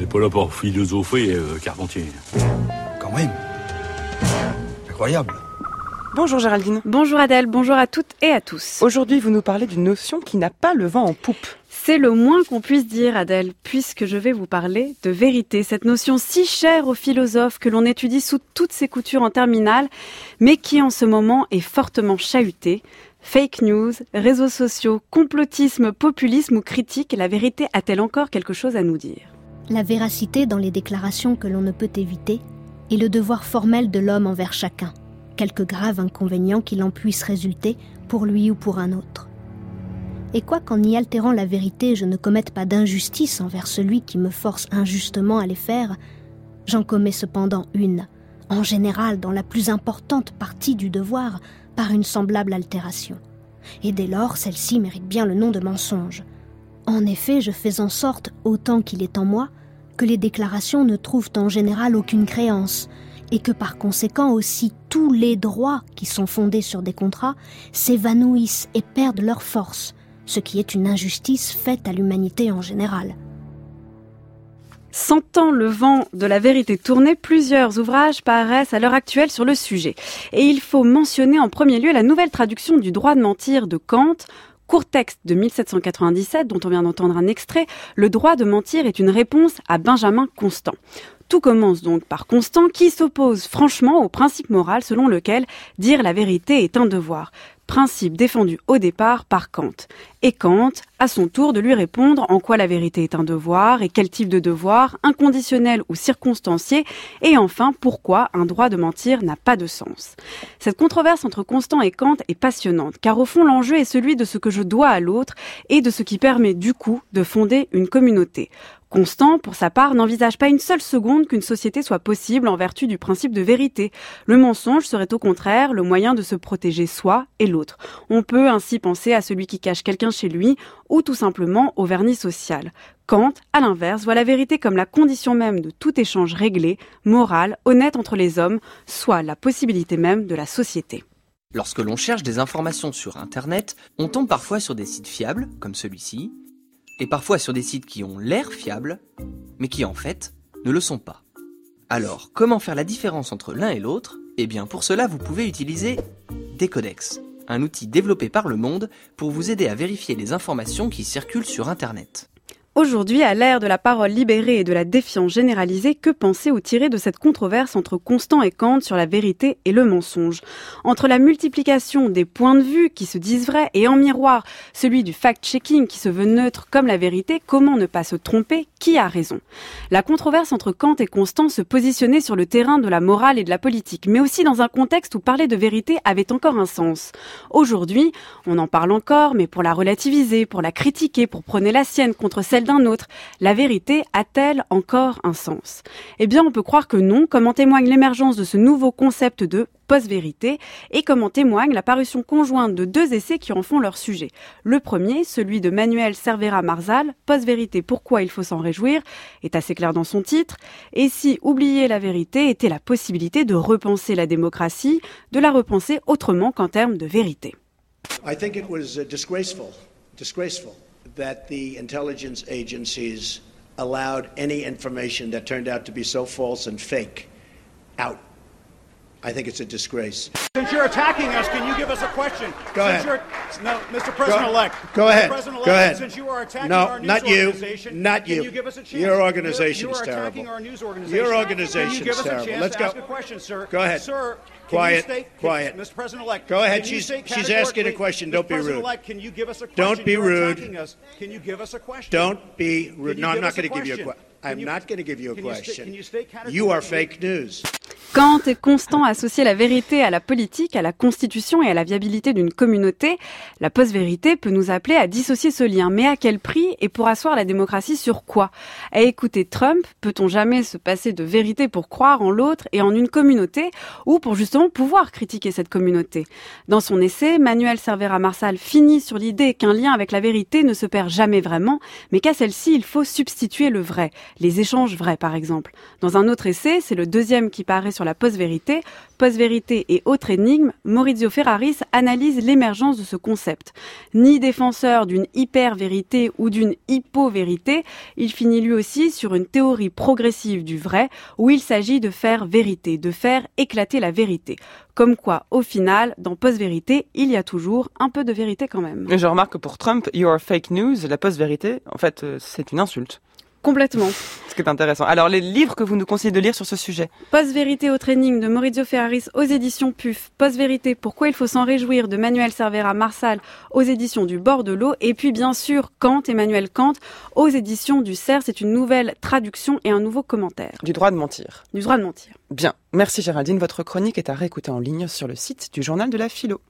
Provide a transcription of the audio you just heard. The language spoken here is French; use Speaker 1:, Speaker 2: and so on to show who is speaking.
Speaker 1: n'est pas là pour philosopher, euh, Carpentier.
Speaker 2: Quand même. Incroyable.
Speaker 3: Bonjour Géraldine.
Speaker 4: Bonjour Adèle, bonjour à toutes et à tous.
Speaker 3: Aujourd'hui, vous nous parlez d'une notion qui n'a pas le vent en poupe.
Speaker 4: C'est le moins qu'on puisse dire, Adèle, puisque je vais vous parler de vérité, cette notion si chère aux philosophes que l'on étudie sous toutes ses coutures en terminale, mais qui en ce moment est fortement chahutée. Fake news, réseaux sociaux, complotisme, populisme ou critique, la vérité a-t-elle encore quelque chose à nous dire?
Speaker 5: La véracité dans les déclarations que l'on ne peut éviter est le devoir formel de l'homme envers chacun, quelque grave inconvénient qu'il en puisse résulter pour lui ou pour un autre. Et quoi qu'en y altérant la vérité je ne commette pas d'injustice envers celui qui me force injustement à les faire, j'en commets cependant une, en général dans la plus importante partie du devoir, par une semblable altération. Et dès lors, celle-ci mérite bien le nom de mensonge. En effet, je fais en sorte, autant qu'il est en moi, que les déclarations ne trouvent en général aucune créance, et que par conséquent aussi tous les droits qui sont fondés sur des contrats s'évanouissent et perdent leur force, ce qui est une injustice faite à l'humanité en général.
Speaker 4: Sentant le vent de la vérité tourner, plusieurs ouvrages paraissent à l'heure actuelle sur le sujet. Et il faut mentionner en premier lieu la nouvelle traduction du droit de mentir de Kant, court texte de 1797 dont on vient d'entendre un extrait, Le droit de mentir est une réponse à Benjamin Constant. Tout commence donc par Constant qui s'oppose franchement au principe moral selon lequel dire la vérité est un devoir principe défendu au départ par Kant. Et Kant, à son tour, de lui répondre en quoi la vérité est un devoir et quel type de devoir, inconditionnel ou circonstancié, et enfin pourquoi un droit de mentir n'a pas de sens. Cette controverse entre Constant et Kant est passionnante, car au fond l'enjeu est celui de ce que je dois à l'autre et de ce qui permet du coup de fonder une communauté. Constant, pour sa part, n'envisage pas une seule seconde qu'une société soit possible en vertu du principe de vérité. Le mensonge serait au contraire le moyen de se protéger soi et l'autre. On peut ainsi penser à celui qui cache quelqu'un chez lui ou tout simplement au vernis social. Kant, à l'inverse, voit la vérité comme la condition même de tout échange réglé, moral, honnête entre les hommes, soit la possibilité même de la société.
Speaker 6: Lorsque l'on cherche des informations sur Internet, on tombe parfois sur des sites fiables, comme celui-ci, et parfois sur des sites qui ont l'air fiables, mais qui en fait ne le sont pas. Alors, comment faire la différence entre l'un et l'autre? Eh bien, pour cela, vous pouvez utiliser Decodex, un outil développé par le monde pour vous aider à vérifier les informations qui circulent sur Internet.
Speaker 4: Aujourd'hui, à l'ère de la parole libérée et de la défiance généralisée, que penser ou tirer de cette controverse entre Constant et Kant sur la vérité et le mensonge? Entre la multiplication des points de vue qui se disent vrais et en miroir celui du fact-checking qui se veut neutre comme la vérité, comment ne pas se tromper? Qui a raison? La controverse entre Kant et Constant se positionnait sur le terrain de la morale et de la politique, mais aussi dans un contexte où parler de vérité avait encore un sens. Aujourd'hui, on en parle encore, mais pour la relativiser, pour la critiquer, pour prôner la sienne contre celle d'un autre. La vérité a-t-elle encore un sens? Eh bien, on peut croire que non, comme en témoigne l'émergence de ce nouveau concept de post-vérité et comme en témoigne la parution conjointe de deux essais qui en font leur sujet. Le premier, celui de Manuel Cervera Marzal, Post-vérité, pourquoi il faut s'en réjouir, est assez clair dans son titre. Et si oublier la vérité était la possibilité de repenser la démocratie, de la repenser autrement qu'en termes de vérité.
Speaker 7: I think it was uh, disgraceful, disgraceful that the intelligence agencies allowed any information that turned out to be so false and fake out. I think it's a disgrace.
Speaker 8: Since you're attacking us, can you give us a question?
Speaker 7: Go
Speaker 8: Since
Speaker 7: ahead.
Speaker 8: you're- No, Mr. President-elect.
Speaker 7: Go
Speaker 8: Mr.
Speaker 7: ahead.
Speaker 8: President-elect,
Speaker 7: Go ahead.
Speaker 8: Since you are attacking
Speaker 7: No,
Speaker 8: our news
Speaker 7: not you.
Speaker 8: organization,
Speaker 7: Not
Speaker 8: can
Speaker 7: you.
Speaker 8: you give us a chance?
Speaker 7: Your organization is
Speaker 8: you are attacking
Speaker 7: terrible.
Speaker 8: our news organization.
Speaker 7: Your
Speaker 8: Can
Speaker 7: organization
Speaker 8: you give
Speaker 7: is
Speaker 8: us a
Speaker 7: terrible.
Speaker 8: chance
Speaker 7: Let's
Speaker 8: to
Speaker 7: go.
Speaker 8: ask a question, sir?
Speaker 7: Go ahead.
Speaker 8: Sir, can
Speaker 7: Quiet.
Speaker 8: You state,
Speaker 7: Quiet.
Speaker 8: Mr. President-elect.
Speaker 7: Go ahead.
Speaker 8: can
Speaker 7: She's- she's asking a question. Don't be rude.
Speaker 8: Can you give us a question?
Speaker 7: Don't be
Speaker 8: You're
Speaker 7: rude.
Speaker 8: attacking us. Can you give us a question?
Speaker 7: Don't be rude. No, I'm not going to give you a
Speaker 8: question?
Speaker 7: I'm not going to give you a
Speaker 8: can you
Speaker 7: question.
Speaker 8: you
Speaker 7: are fake news.
Speaker 4: Kant est constant associer la vérité à la politique, à la constitution et à la viabilité d'une communauté. La post-vérité peut nous appeler à dissocier ce lien. Mais à quel prix et pour asseoir la démocratie sur quoi? À écouter Trump, peut-on jamais se passer de vérité pour croire en l'autre et en une communauté ou pour justement pouvoir critiquer cette communauté? Dans son essai, Manuel Cervera Marsal finit sur l'idée qu'un lien avec la vérité ne se perd jamais vraiment, mais qu'à celle-ci, il faut substituer le vrai, les échanges vrais par exemple. Dans un autre essai, c'est le deuxième qui paraît sur la post-vérité. Post-vérité et autre énigme, Maurizio Ferraris analyse l'émergence de ce concept. Ni défenseur d'une hyper-vérité ou d'une hypo-vérité, il finit lui aussi sur une théorie progressive du vrai où il s'agit de faire vérité, de faire éclater la vérité. Comme quoi, au final, dans post-vérité, il y a toujours un peu de vérité quand même.
Speaker 3: Et je remarque que pour Trump, your fake news, la post-vérité, en fait, euh, c'est une insulte.
Speaker 4: Complètement.
Speaker 3: Ce qui est intéressant. Alors, les livres que vous nous conseillez de lire sur ce sujet
Speaker 4: Post-vérité au training de Maurizio Ferraris aux éditions PUF. Post-vérité, pourquoi il faut s'en réjouir de Manuel Cervera Marsal aux éditions du bord de l'eau. Et puis, bien sûr, Kant, Emmanuel Kant aux éditions du CERF. C'est une nouvelle traduction et un nouveau commentaire.
Speaker 3: Du droit de mentir.
Speaker 4: Du droit de mentir.
Speaker 3: Bien. Merci Géraldine. Votre chronique est à réécouter en ligne sur le site du Journal de la Philo.